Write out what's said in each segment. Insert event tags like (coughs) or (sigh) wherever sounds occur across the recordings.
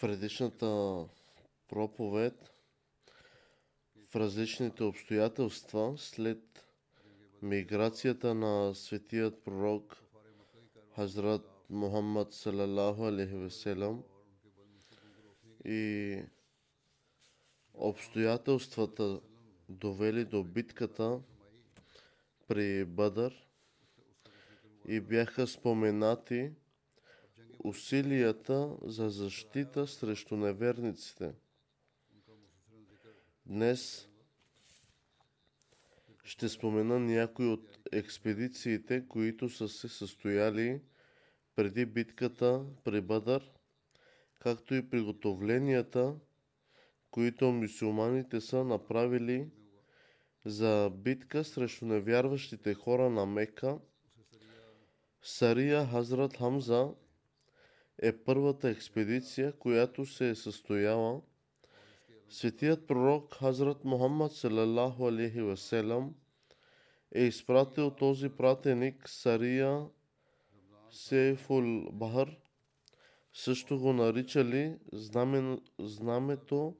Предишната проповед в различните обстоятелства след миграцията на светият пророк Хазрат Мухаммад салалаху алейхи и обстоятелствата довели до битката при Бадър и бяха споменати усилията за защита срещу неверниците. Днес ще спомена някои от експедициите, които са се състояли преди битката при Бадър, както и приготовленията, които мусулманите са направили за битка срещу невярващите хора на Мека. Сария Хазрат Хамза е първата експедиция, която се е състояла. Светият пророк Хазрат Мухаммад салалаху алейхи васелам е изпратил този пратеник Сария Сейфул Бахар. Също го наричали знамен, знамето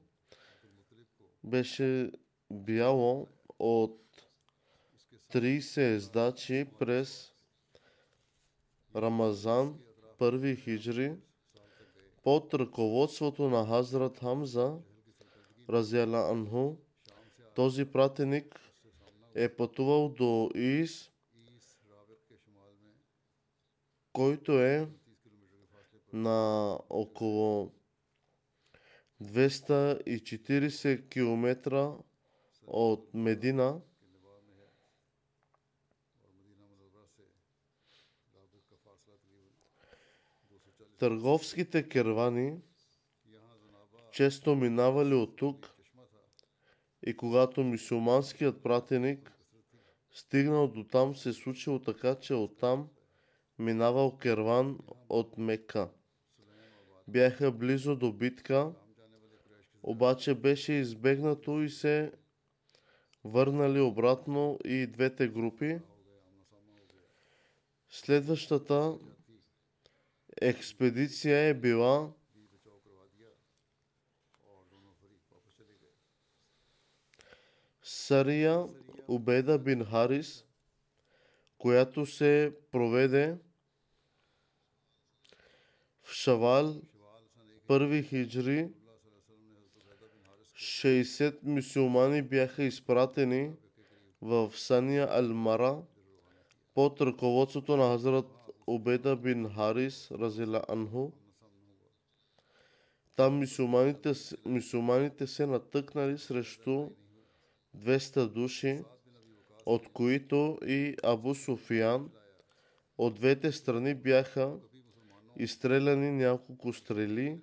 беше бяло от 30 ездачи през Рамазан първи хиджри под ръководството на Хазрат Хамза Разяла Анху. Този пратеник е пътувал до Ис, който е на около 240 км от Медина. Търговските кервани често минавали от тук и когато мусулманският пратеник стигнал до там, се случило така, че оттам минавал керван от Мека. Бяха близо до битка, обаче беше избегнато и се върнали обратно и двете групи. Следващата експедиция е била Сария Убеда бин Харис, която се проведе в Шавал, първи хиджри. 60 мусулмани бяха изпратени в Сания Алмара под ръководството на Хазрат Убеда бин Харис, Разила Анху. Там мусулманите, мусулманите се натъкнали срещу 200 души, от които и Абу Суфиян. От двете страни бяха изстреляни няколко стрели,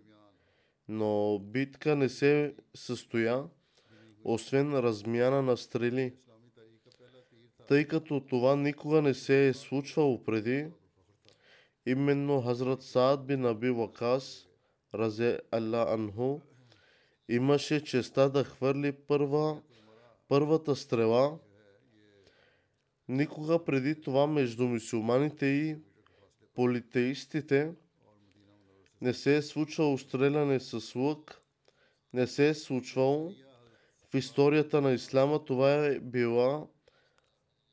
но битка не се състоя, освен размяна на стрели. Тъй като това никога не се е случвало преди, именно Хазрат Саад бин Аби Вакас, разе Алла Анху, имаше честа да хвърли първа, първата стрела. Никога преди това между мусулманите и политеистите не се е случвало стреляне с лък, не се е случвало. В историята на Исляма това е била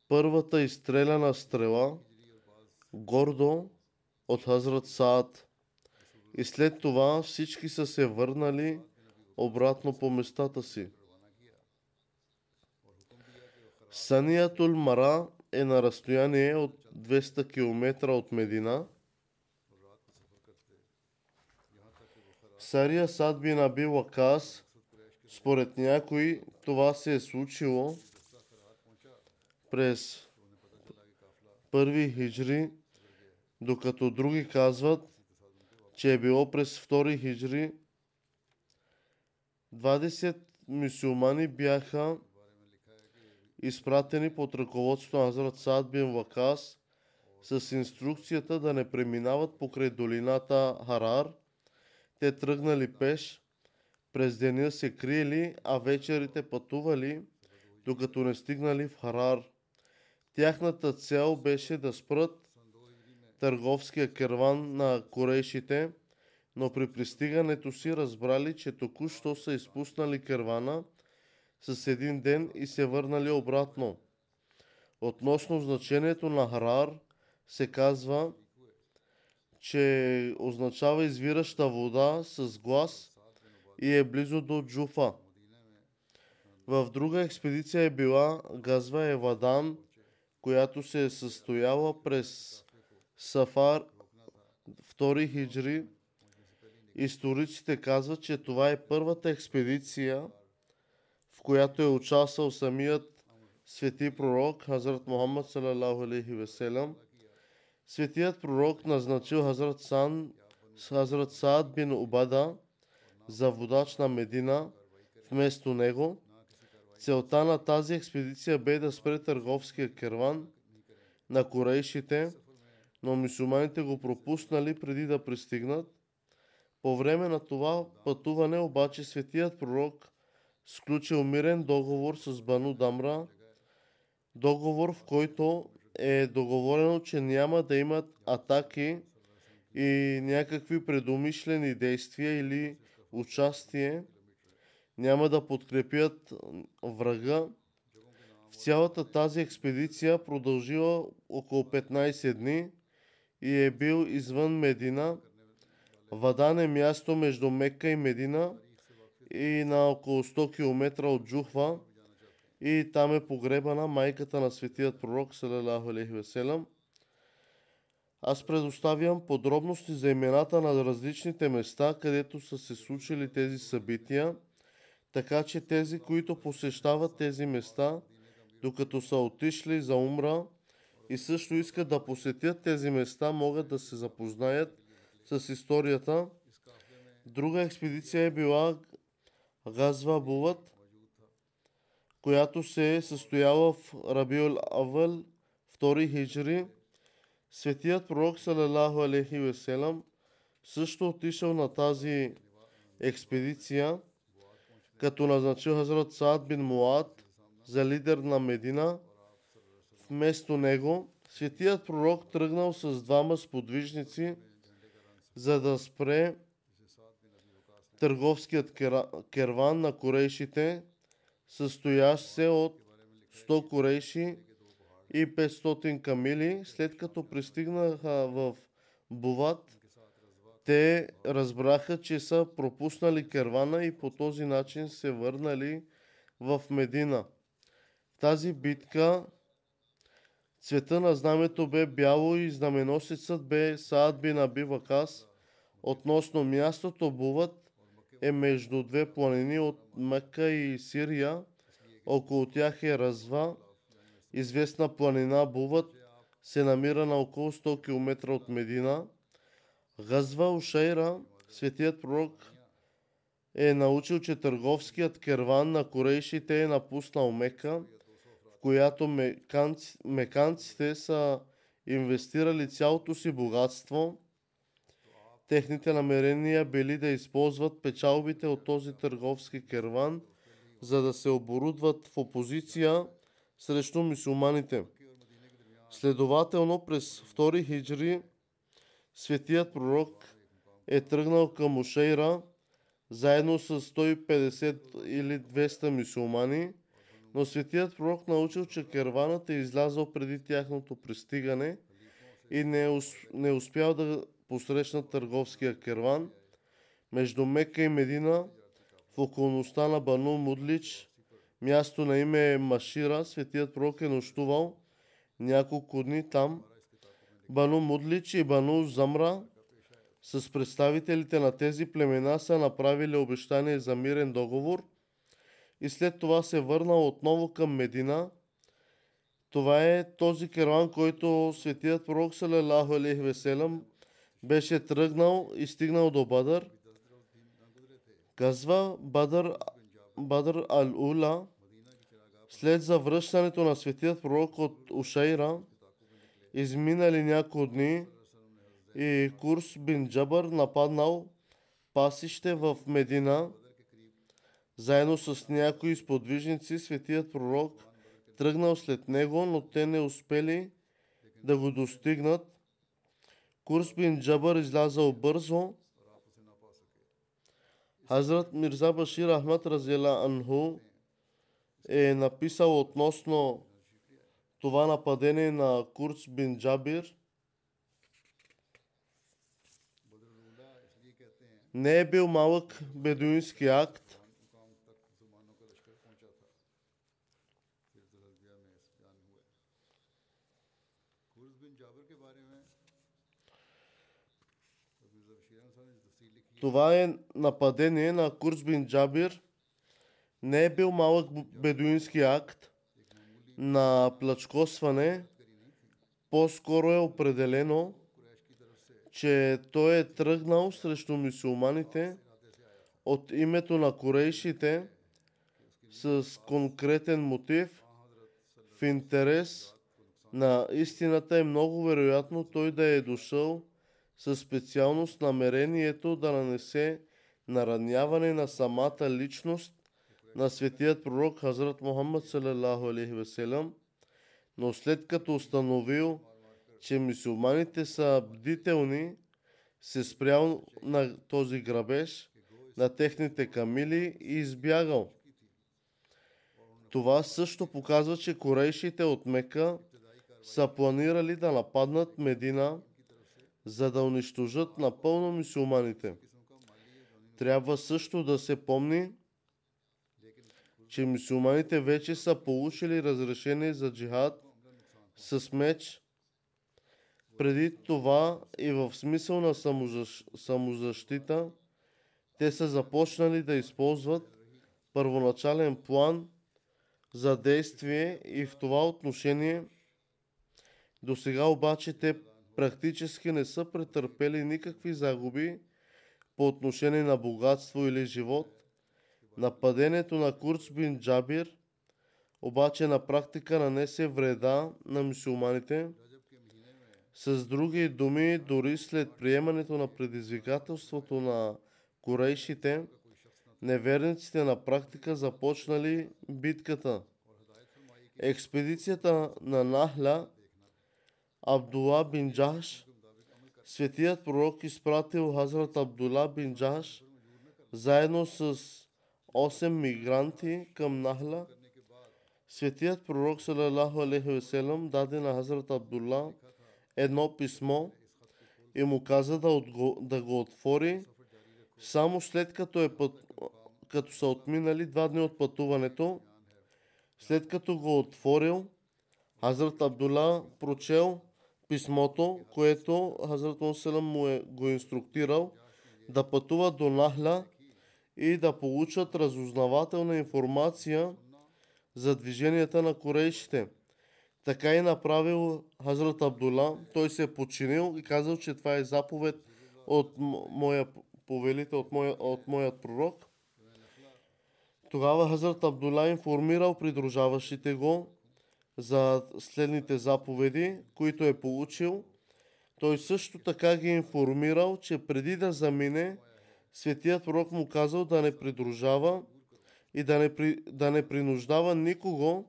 първата изстреляна стрела, гордо от Хазрат Саад. И след това всички са се върнали обратно по местата си. Саниятул Мара е на разстояние от 200 км от Медина. Сария Сад бин Аби Вакас, според някои, това се е случило през първи хиджри, докато други казват, че е било през втори хиджри. 20 мусулмани бяха изпратени под ръководството на Азрат Саад бин Вакас с инструкцията да не преминават покрай долината Харар. Те тръгнали пеш, през деня се криели, а вечерите пътували, докато не стигнали в Харар. Тяхната цел беше да спрат търговския керван на корейшите, но при пристигането си разбрали, че току-що са изпуснали кервана с един ден и се върнали обратно. Относно значението на Харар се казва, че означава извираща вода с глас и е близо до Джуфа. В друга експедиция е била Газва Евадан, която се е състояла през Сафар 2 хиджри. Историците казват, че това е първата експедиция, в която е участвал самият свети пророк Хазрат Мухаммад салалаху алейхи веселям. Светият пророк назначил Хазрат, Сан, Хазрат Саад бин Убада за водач на Медина вместо него. Целта на тази експедиция бе да спре търговския керван на корейшите, но мусулманите го пропуснали преди да пристигнат. По време на това пътуване обаче светият пророк сключил мирен договор с Бану Дамра, договор в който е договорено, че няма да имат атаки и някакви предумишлени действия или участие, няма да подкрепят врага. В цялата тази експедиция продължила около 15 дни и е бил извън Медина. Вадан е място между Мекка и Медина и на около 100 км от Джухва и там е погребана майката на светият пророк, салалаху веселам. Аз предоставям подробности за имената на различните места, където са се случили тези събития, така че тези, които посещават тези места, докато са отишли за умра и също искат да посетят тези места, могат да се запознаят с историята. Друга експедиция е била Газва Буват, която се е състояла в Рабиул Авал, втори хиджри. Светият пророк, салалаху алейхи веселам, също отишъл на тази експедиция, като назначил Хазрат Саад бин Муад за лидер на Медина. Вместо него, светият пророк тръгнал с двама сподвижници, за да спре търговският керван на корейшите, състоящ се от 100 корейши и 500 камили. След като пристигнаха в Буват, те разбраха, че са пропуснали кервана и по този начин се върнали в Медина. В тази битка цвета на знамето бе бяло и знаменосецът бе Саад бин Аби. Относно мястото Буват е между две планини от Мекка и Сирия. Около тях е Разва. Известна планина Буват се намира на около 100 км от Медина. Газва Ушайра, светият пророк, е научил, че търговският керван на корейшите е напуснал Мека, която меканци, меканците са инвестирали цялото си богатство. Техните намерения били да използват печалбите от този търговски керван, за да се оборудват в опозиция срещу мусулманите. Следователно през 2 хиджри светият пророк е тръгнал към Ушейра заедно с 150 или 200 мусулмани, но светият пророк научил, че керванът е излязъл преди тяхното пристигане и не, е не успял да посрещнат търговския керван. Между Мека и Медина, в околността на Бану Мудлич, място на име е Машира, светият пророк е нощувал няколко дни там. Бану Мудлич и Бану Замра с представителите на тези племена са направили обещание за мирен договор и след това се върнал отново към Медина. Това е този керван, който светият пророк Салалаху алейхи веселам беше тръгнал и стигнал до Бадър. Казва Бадър, Бадър Ал-Ула, след завръщането на светият пророк от Ушайра, изминали няколко дни и Курс бин Джабър нападнал пасище в Медина, заедно с някои сподвижници, светият пророк тръгнал след него, но те не успели да го достигнат. Курс бин Джабър излязал бързо. Хазрат Мирза Башир Ахмад Разела Анху е написал относно това нападение на Курс бин Джабир. Не е бил малък бедуински акт. Това е нападение на Курс бин Джабир – не е бил малък бедуински акт на плачкосване, по-скоро е определено, че той е тръгнал срещу мусулманите от името на корейшите с конкретен мотив. В интерес на истината е много вероятно той да е дошъл със специалност намерението да нанесе нараняване на самата личност на светият пророк Хазрат Мухаммад салалаху алейхи веселям, но след като установил, че мусулманите са бдителни, се спрял на този грабеж на техните камили и избягал. Това също показва, че корейшите от Мека са планирали да нападнат Медина, за да унищожат напълно мусулманите. Трябва също да се помни, че мусулманите вече са получили разрешение за джихад с меч. Преди това и в смисъл на самозащита, те са започнали да използват първоначален план за действие и в това отношение до сега обаче те практически не са претърпели никакви загуби по отношение на богатство или живот – Нападението на Курц бин Джабир обаче на практика нанесе вреда на мусулманите. С други думи, дори след приемането на предизвикателството на корейшите, неверниците на практика започнали битката. Експедицията на Нахля Абдула бин Джаш, светият пророк изпратил Хазрат Абдула бин Джаш заедно с 8 мигранти към Нахла. Светият пророк Салалаху алейхи веселам даде на Хазрат Абдулла едно писмо и му каза да, отго, да го отвори само след като, е път, като са отминали два дни от пътуването. След като го отворил, Хазрат Абдула прочел писмото, което Хазрат Муселам му е го инструктирал да пътува до Нахла и да получат разузнавателна информация за движенията на корейшите. Така и направил Хазрат Абдула. Той се е подчинил и казал, че това е заповед от моя повелител, от, моя, от моят пророк. Тогава Хазрат Абдула информирал придружаващите го за следните заповеди, които е получил. Той също така ги информирал, че преди да замине, светият пророк му казал да не придружава и да не, при, да не принуждава никого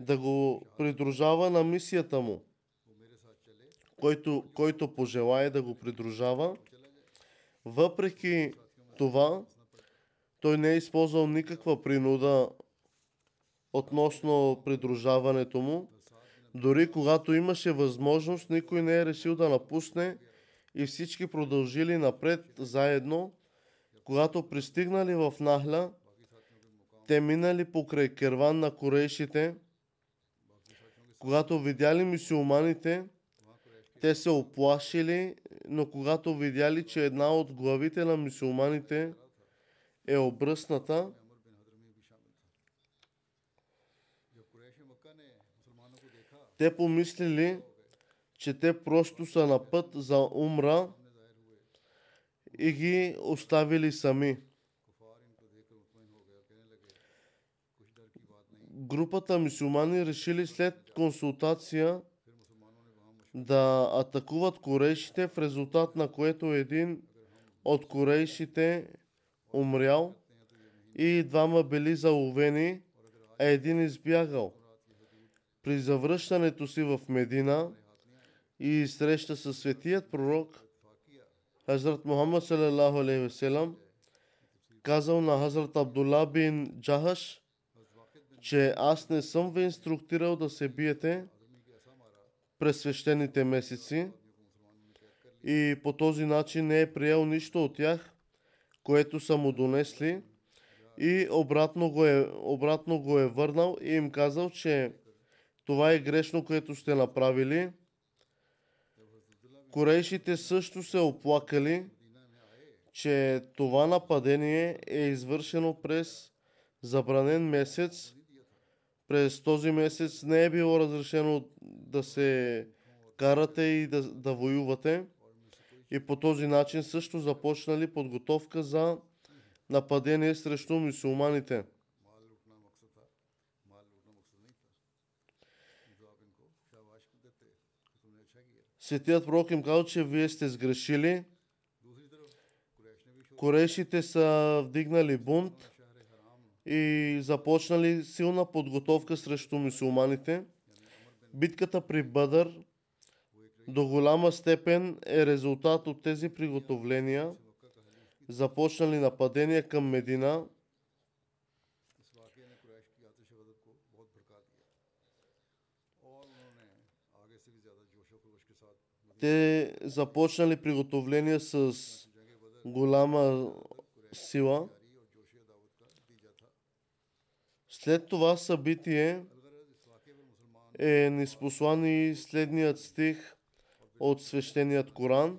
да го придружава на мисията му. Който, който пожелае да го придружава. Въпреки това, той не е използвал никаква принуда относно придружаването му. Дори когато имаше възможност, никой не е решил да напусне и всички продължили напред заедно. Когато пристигнали в Нахля, те минали покрай керван на корейшите. Когато видяли мисиоманите, те се оплашили, но когато видяли, че една от главите на мисиоманите е обръсната, те помислили, че те просто са на път за умра и ги оставили сами. Групата мисюмани решили след консултация да атакуват корейшите, в резултат на което един от корейшите умрял и двама били заловени, а един избягал. При завръщането си в Медина и среща със светият пророк, Хазрат Мухаммад салалаху алейхи казал на Хазрат Абдулла бин Джахаш, че аз не съм ви инструктирал да се биете през свещените месеци и по този начин не е приел нищо от тях, което са му донесли и обратно го е, обратно го е върнал и им казал, че това е грешно, което сте направили. Корейшите също се оплакали, че това нападение е извършено през забранен месец. През този месец не е било разрешено да се карате и да, да воювате. И по този начин също започнали подготовка за нападение срещу мусулманите. Светият пророк им казал, че вие сте сгрешили. Корешите са вдигнали бунт и започнали силна подготовка срещу мусулманите. Битката при Бъдър до голяма степен е резултат от тези приготовления. Започнали нападения към Медина. Те започнали приготовления с голяма сила. След това събитие е неспослан и следният стих от свещеният Коран.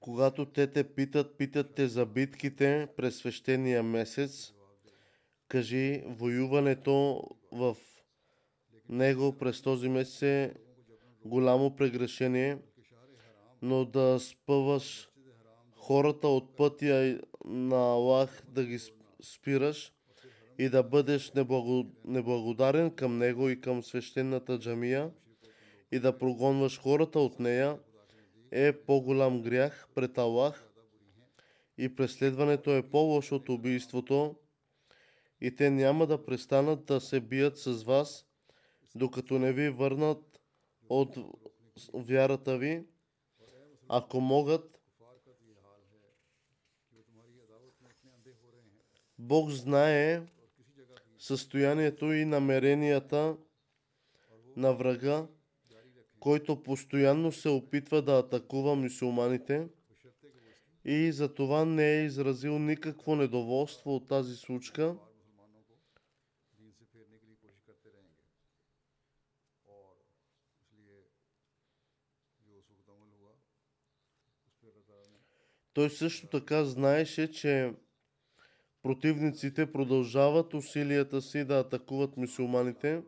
Когато те те питат, питат те за битките през свещения месец, кажи, воюването в него през този месец е голямо прегрешение, но да спъваш хората от пътя на Аллах да ги спираш и да бъдеш неблагодарен към него и към свещената джамия и да прогонваш хората от нея е по-голям грях пред Аллах и преследването е по-лошо от убийството и те няма да престанат да се бият с вас, докато не ви върнат от вярата ви, ако могат. Бог знае състоянието и намеренията на врага който постоянно се опитва да атакува мусулманите. и за това не е изразил никакво недоволство от тази случка. Той също така знаеше, че противниците продължават усилията си да атакуват мусулманите,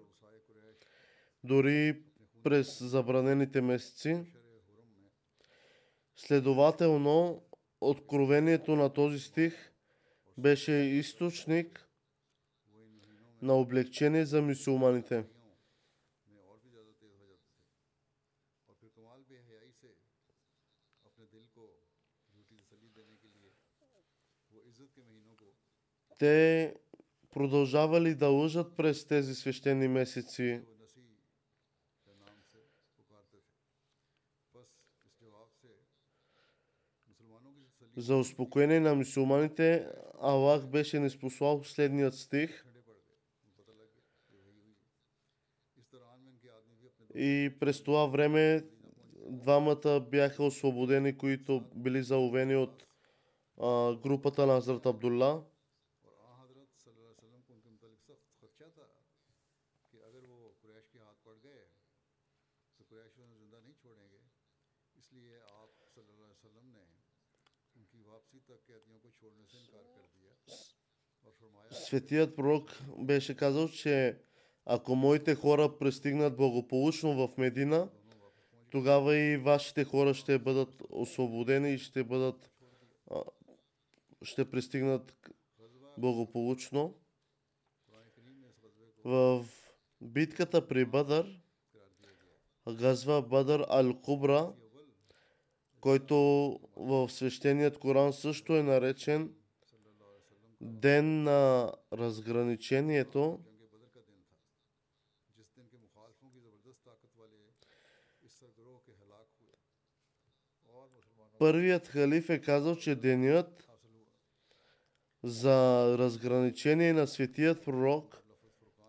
дори през забранените месеци. Следователно, откровението на този стих беше източник на облегчение за мусулманите. Те продължавали да лъжат през тези свещени месеци За успокоение на мусулманите Аллах беше неспослал следният стих. И през това време двамата бяха освободени, които били заловени от а, групата на Азрат Абдулла. Светият пророк беше казал, че ако моите хора пристигнат благополучно в Медина, тогава и вашите хора ще бъдат освободени и ще бъдат ще пристигнат благополучно. В битката при Бадър, Газва Бадър Аль Кубра, който в свещеният Коран също е наречен ден на разграничението, първият халиф е казал, че денят за разграничение на светият пророк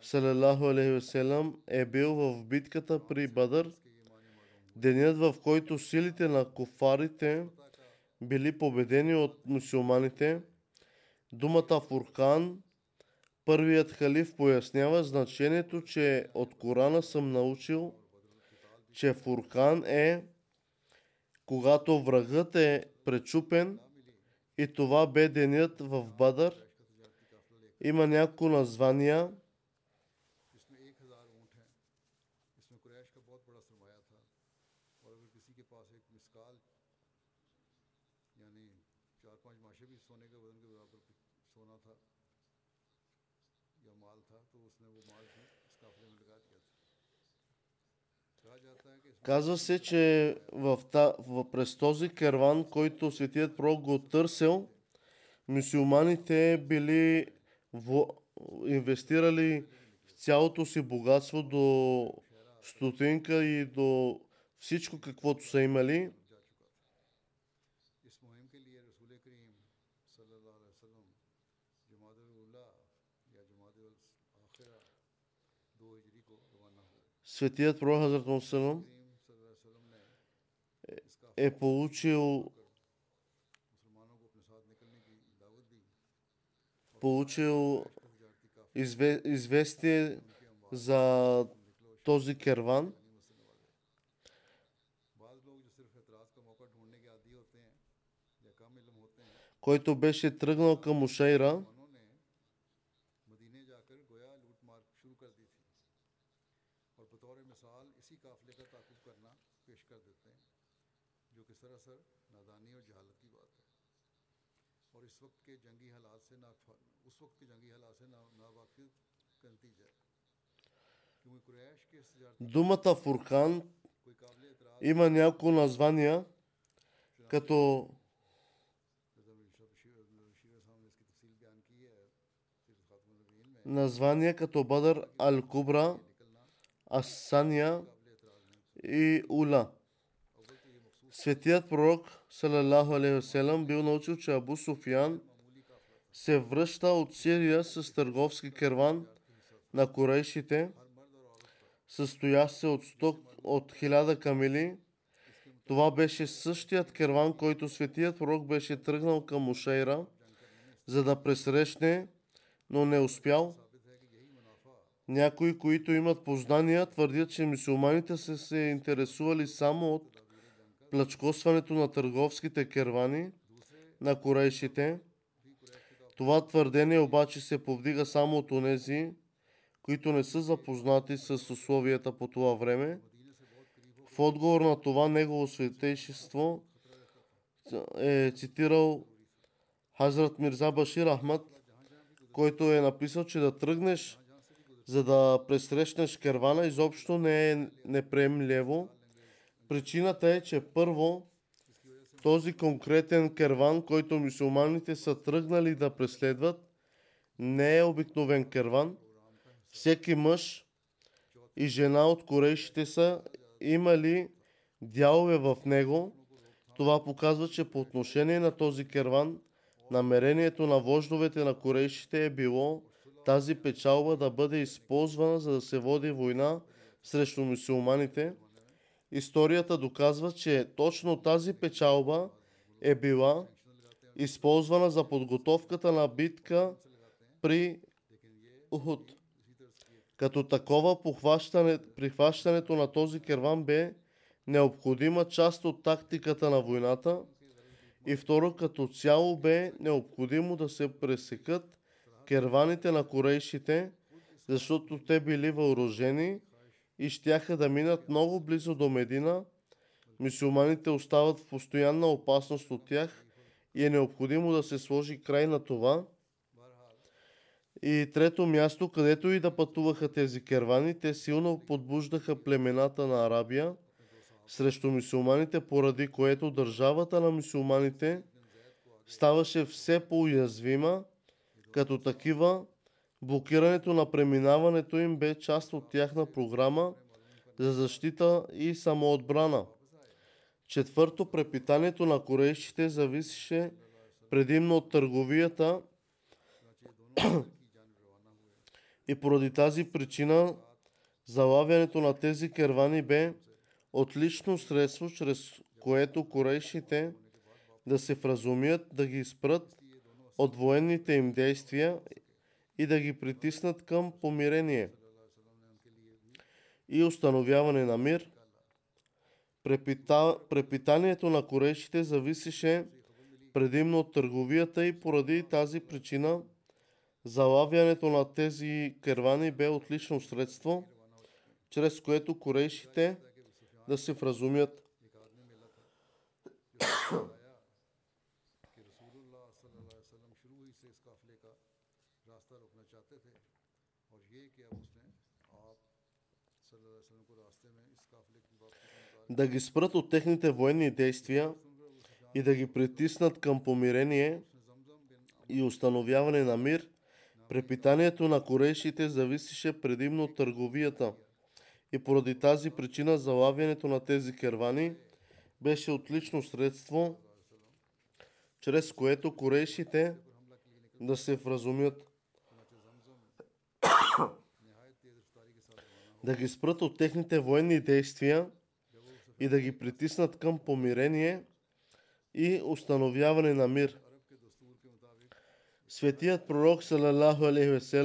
Салалаху Алейхиселам е бил в битката при Бадър, денят в който силите на куфарите били победени от мусулманите – Думата Фуркан, първият халиф пояснява значението, че от Корана съм научил, че Фуркан е когато врагът е пречупен и това бе денят в Бадър. Има няколко названия, Казва се, че в та, в, през този керван, който светият пророк го търсил, мусулманите били в, инвестирали цялото си богатство до стотинка и до всичко каквото са имали. Светият пророк Хазрат Мусалам е получил получил изве, известие за този керван. който беше тръгнал към Ушайра Думата Фуркан има няколко названия, като названия като Бадър Ал-Кубра, Асания и Ула. Светият пророк, салалаху алейхи бил научил, че Абу Суфян – се връща от Сирия с търговски керван на корейшите, състоящ се от 100, от 1000 камили. Това беше същият керван, който светият пророк беше тръгнал към Ушейра, за да пресрещне, но не успял. Някои, които имат познания, твърдят, че мусулманите са се интересували само от плачкосването на търговските кервани на корейшите. Това твърдение обаче се повдига само от онези, които не са запознати с условията по това време. В отговор на това негово светейшество е цитирал Хазрат Мирза Башир Ахмад, който е написал, че да тръгнеш за да пресрещнеш кервана изобщо не е неприемливо. Причината е, че първо този конкретен керван, който мусулманите са тръгнали да преследват, не е обикновен керван. Всеки мъж и жена от корейшите са имали дялове в него. Това показва, че по отношение на този керван, намерението на вождовете на корейшите е било тази печалба да бъде използвана, за да се води война срещу мусулманите. Историята доказва, че точно тази печалба е била използвана за подготовката на битка при Ухуд. Като такова прихващането на този керван бе необходима част от тактиката на войната и второ като цяло бе необходимо да се пресекат керваните на корейшите, защото те били въоръжени и щяха да минат много близо до Медина. Мисюманите остават в постоянна опасност от тях и е необходимо да се сложи край на това. И трето място, където и да пътуваха тези кервани, те силно подбуждаха племената на Арабия срещу мусулманите, поради което държавата на мусулманите ставаше все по-уязвима като такива, блокирането на преминаването им бе част от тяхна програма за защита и самоотбрана. Четвърто, препитанието на корейшите зависеше предимно от търговията и поради тази причина залавянето на тези кервани бе отлично средство, чрез което корейшите да се вразумят, да ги спрат от военните им действия и да ги притиснат към помирение и установяване на мир. Препита... Препитанието на корейшите зависеше предимно от търговията и поради тази причина залавянето на тези кервани бе отлично средство, чрез което корейшите да се вразумят. Да ги спрат от техните военни действия и да ги притиснат към помирение и установяване на мир, препитанието на корейшите зависеше предимно от търговията. И поради тази причина залавянето на тези кервани беше отлично средство, чрез което корейшите да се вразумят. (coughs) да ги спрат от техните военни действия и да ги притиснат към помирение и установяване на мир. Светият пророк Салалаху алейхи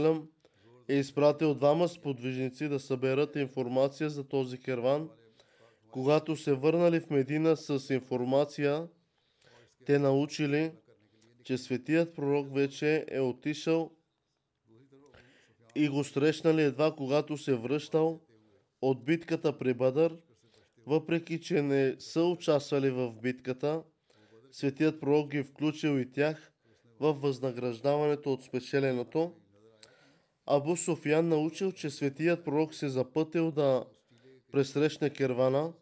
е изпратил двама сподвижници да съберат информация за този керван. Когато се върнали в Медина с информация, те научили, че светият пророк вече е отишъл и го срещнали едва когато се връщал от битката при Бадър – въпреки че не са участвали в битката, светият пророк ги включил и тях в възнаграждаването от спечеленото. Абу Софиян научил, че светият пророк се запътил да пресрещне кервана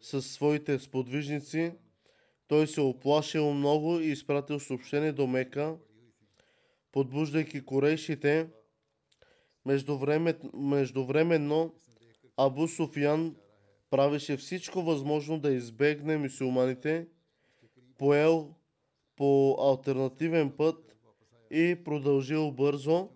със своите сподвижници. Той се оплашил много и изпратил съобщение до Мека, подбуждайки корейшите. Междувременно Абу Софиян правеше всичко възможно да избегне мусулманите, поел по альтернативен път и продължил бързо.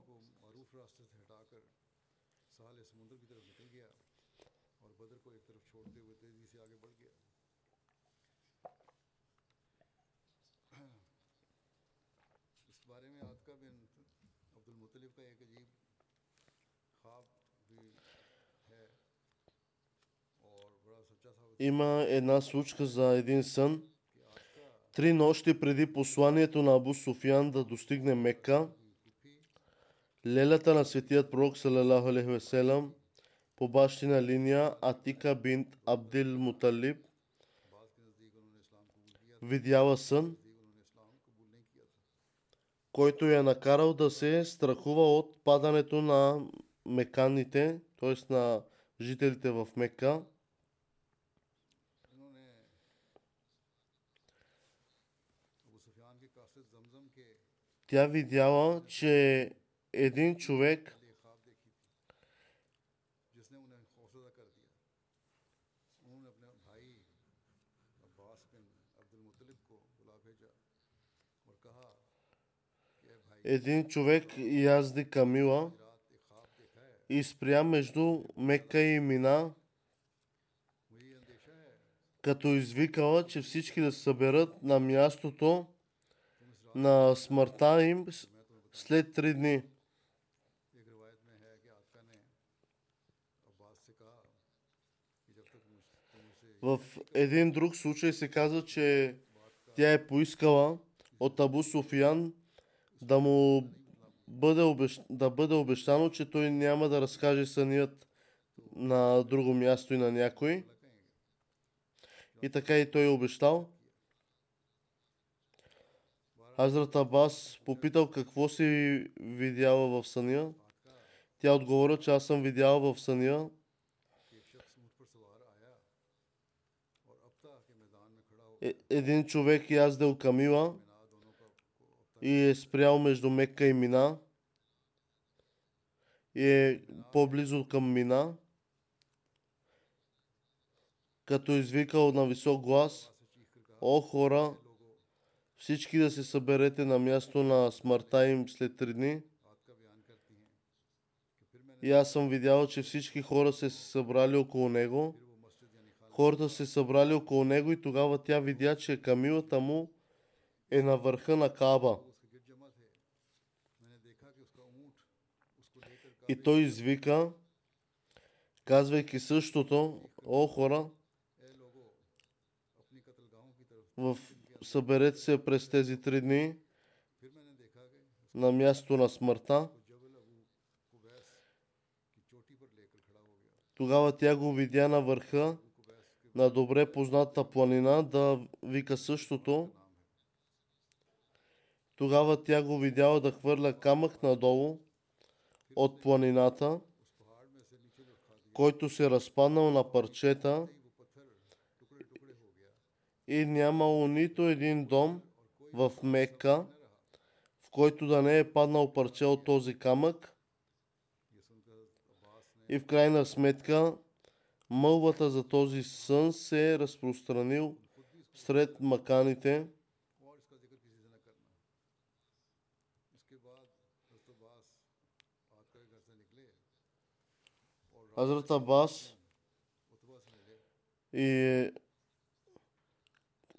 има една случка за един сън. Три нощи преди посланието на Абу Софиян да достигне Мекка, лелята на светият пророк салалаху алейхи по бащина линия Атика бинт Абдил Муталиб видява сън, който я е накарал да се страхува от падането на меканите, т.е. на жителите в Мека. Тя видяла, че един човек един човек язди Камила и спря между Мека и Мина, като извикала, че всички да се съберат на мястото, на смъртта им след три дни. В един друг случай се казва, че тя е поискала от Абу Софиян да му бъде, обещ... да бъде обещано, че той няма да разкаже съният на друго място и на някой. И така и той е обещал. Хазрат Абас попитал какво си видяла в съня. Тя отговори, че аз съм видяла в съня. Е, един човек е яздел камила и е спрял между Мека и Мина. И е по-близо към Мина, като извикал на висок глас, о хора, всички да се съберете на място на смъртта им след три дни. И аз съм видял, че всички хора се събрали около него. Хората се събрали около него и тогава тя видя, че камилата му е на върха на Каба. И той извика, казвайки същото, о хора, в съберете се през тези три дни на място на смъртта. Тогава тя го видя на върха на добре позната планина да вика същото. Тогава тя го видяла да хвърля камък надолу от планината, който се разпаднал на парчета – и нямало нито един дом в Мека, в който да не е паднал парче от този камък. И в крайна сметка мълвата за този сън се е разпространил сред маканите. Азрат Абас и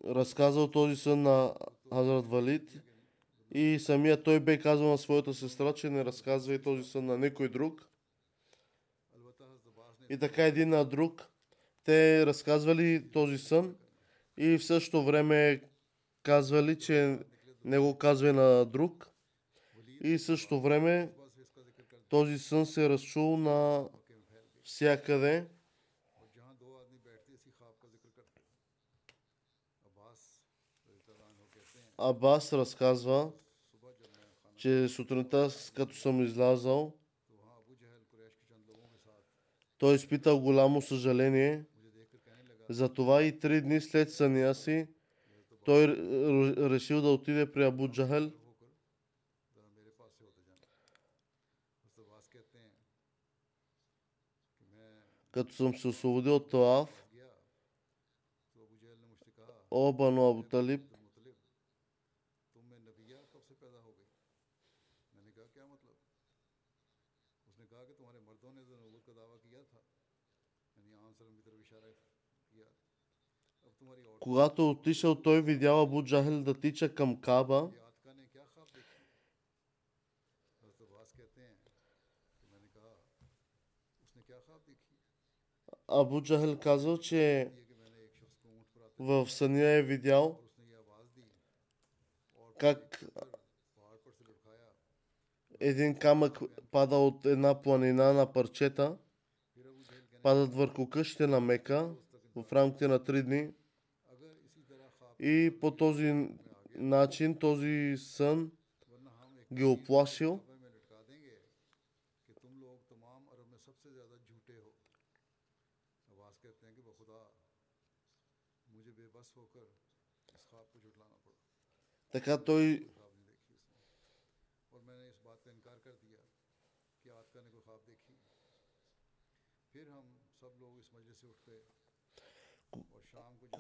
разказал този сън на Хазрат Валид и самия той бе казал на своята сестра, че не разказва и този сън на никой друг. И така един на друг те разказвали този сън и в същото време казвали, че не го казва на друг. И в същото време този сън се разчул на всякъде. Абас разказва, че сутринта, като съм излязал, той изпитал голямо съжаление. Затова и три дни след съня си, той решил да отиде при Абу Джахел. Като съм се освободил от Тоав, Обано Абу Талиб تمہارے مردوں نے نبوت کا دعویٰ کیا تھا یعنی آن سلم کی طرف اشارہ کیا Когато отишъл, той видял Абу Джахел да тича към Каба. Абу Джахел казал, че в съня е видял как един камък пада от една планина на парчета, падат върху къщите на Мека в рамките на три дни. И по този начин този сън ги оплашил. Така той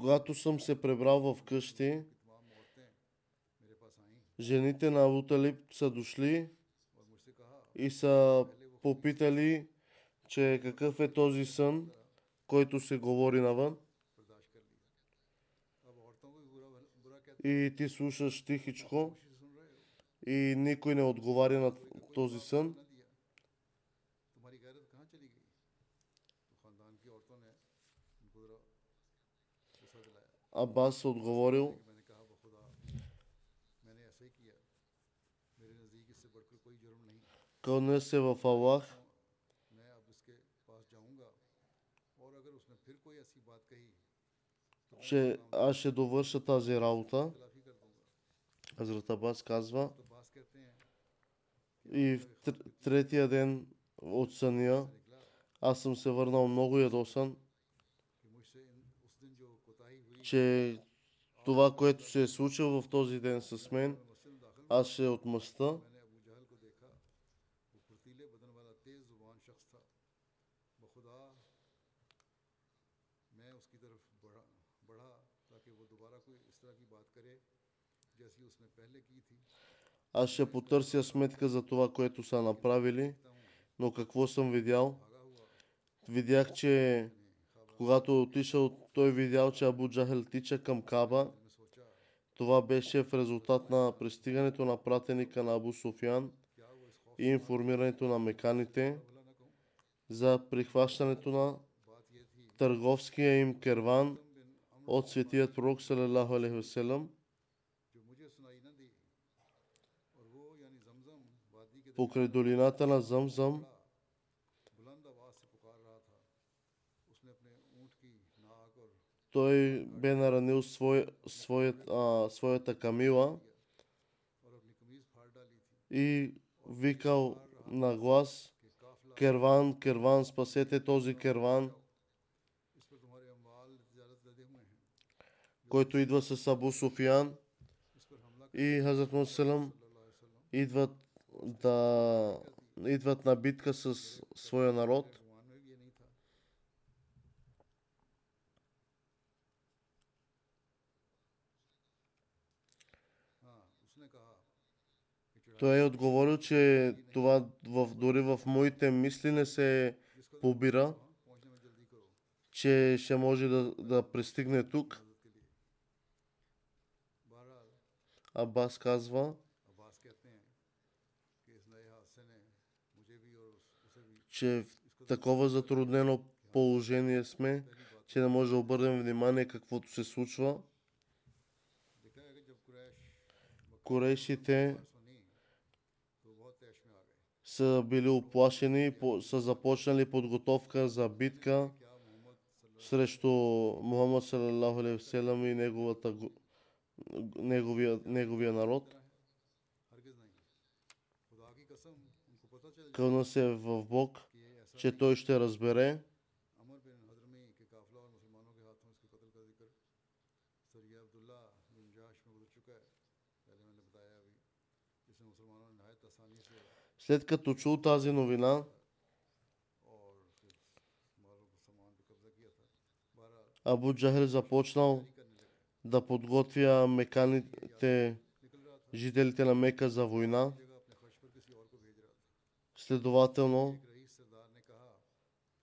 когато съм се пребрал в къщи, жените на Абуталип са дошли и са попитали, че какъв е този сън, който се говори навън. И ти слушаш тихичко и никой не отговаря на този сън. Аббас е отговорил, клоня се в Аллах. че аз ще довърша тази работа. Хазрат Абас казва, и в третия ден от съня аз съм се върнал много ядосан че това, което се е случило в този ден с мен, аз ще е отмъста. Аз ще потърся сметка за това, което са направили, но какво съм видял? Видях, че когато отишъл, той видял, че Абу Джахел тича към Каба. Това беше в резултат на пристигането на пратеника на Абу Софян и информирането на меканите за прихващането на търговския им керван от светият пророк салалаху алейхи. Покрай долината на Замзам, той бе наранил свой, своят, а, своята камила и викал на глас Керван, Керван, спасете този Керван, който идва с Абу Софиян и Хазрат Мусалам идват, да, идват на битка с своя народ – Той е отговорил, че това в, дори в моите мисли не се побира, че ще може да, да пристигне тук. Абас казва, че в такова затруднено положение сме, че не може да обърнем внимание каквото се случва. Корейшите са били оплашени, са започнали подготовка за битка срещу Мухаммад салалаху и неговата, неговия, неговия народ. Кълна се е в Бог, че той ще разбере След като чул тази новина, Абу Джахел започнал да подготвя меканите, жителите на Мека за война. Следователно,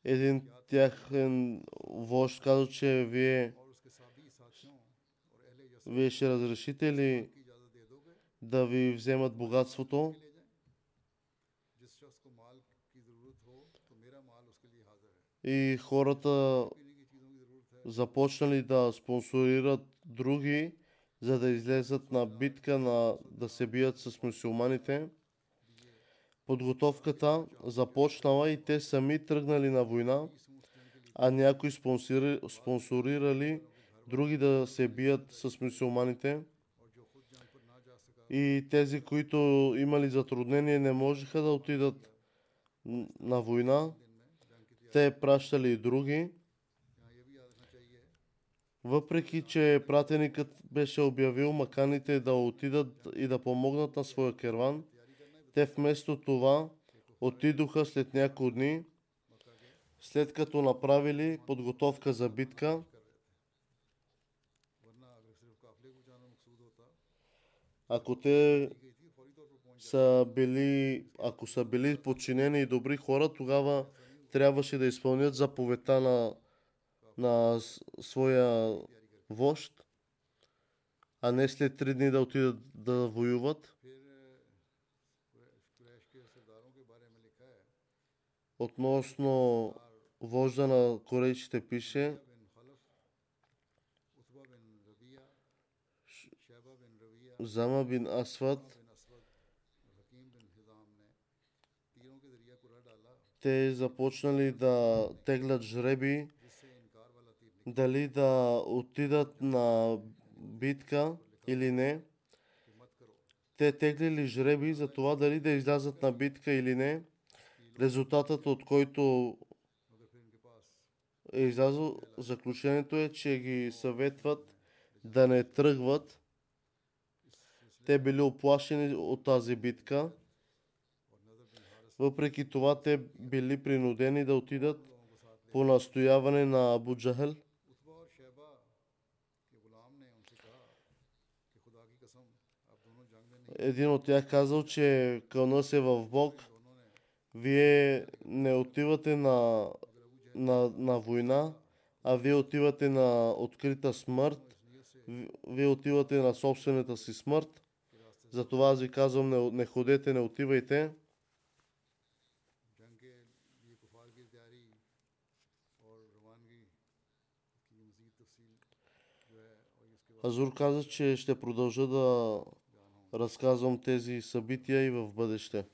един тяхен вожд каза, че вие, вие ще разрешите ли да ви вземат богатството? и хората започнали да спонсорират други, за да излезат на битка на, да се бият с мусулманите. Подготовката започнала и те сами тръгнали на война, а някои спонсори, спонсорирали други да се бият с мусулманите. И тези, които имали затруднение, не можеха да отидат на война, те пращали и други. Въпреки, че пратеникът беше обявил маканите да отидат и да помогнат на своя керван, те вместо това отидоха след няколко дни, след като направили подготовка за битка. Ако те са били, ако са били подчинени и добри хора, тогава трябваше да изпълнят заповедта на, на своя вожд, а не след три дни да отидат да воюват. Относно вожда на корейците пише, Зама бин Асват те започнали да теглят жреби, дали да отидат на битка или не. Те теглили жреби за това дали да излязат на битка или не. Резултатът от който е излязъл заключението е, че ги съветват да не тръгват. Те били оплашени от тази битка въпреки това те били принудени да отидат по настояване на Абу Джахел. Един от тях казал, че кълна се е в Бог. Вие не отивате на, на, на война, а вие отивате на открита смърт. Вие отивате на собствената си смърт. Затова аз ви казвам, не, не ходете, не отивайте. Хазур каза, че ще продължа да разказвам тези събития и в бъдеще.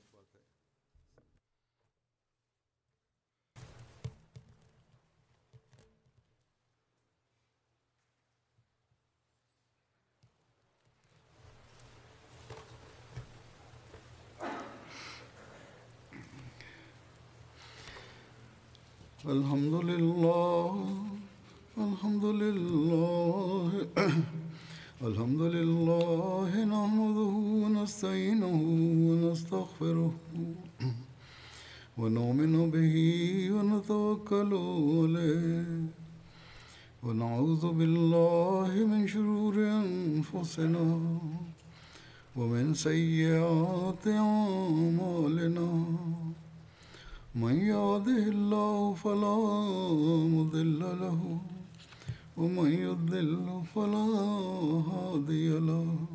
ونستعينه ونستغفره ونؤمن به ونتوكل عليه ونعوذ بالله من شرور أنفسنا ومن سيئات أعمالنا. من يهده الله فلا مضل له ومن يضلل فلا هادي له.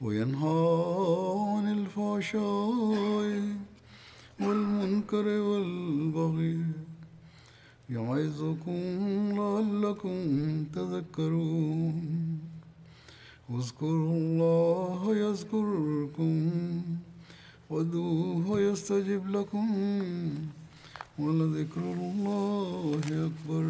وينهى عن الفحشاء والمنكر والبغي يعظكم لعلكم تذكرون اذكروا الله يذكركم وادعوه يستجب لكم ولذكر الله أكبر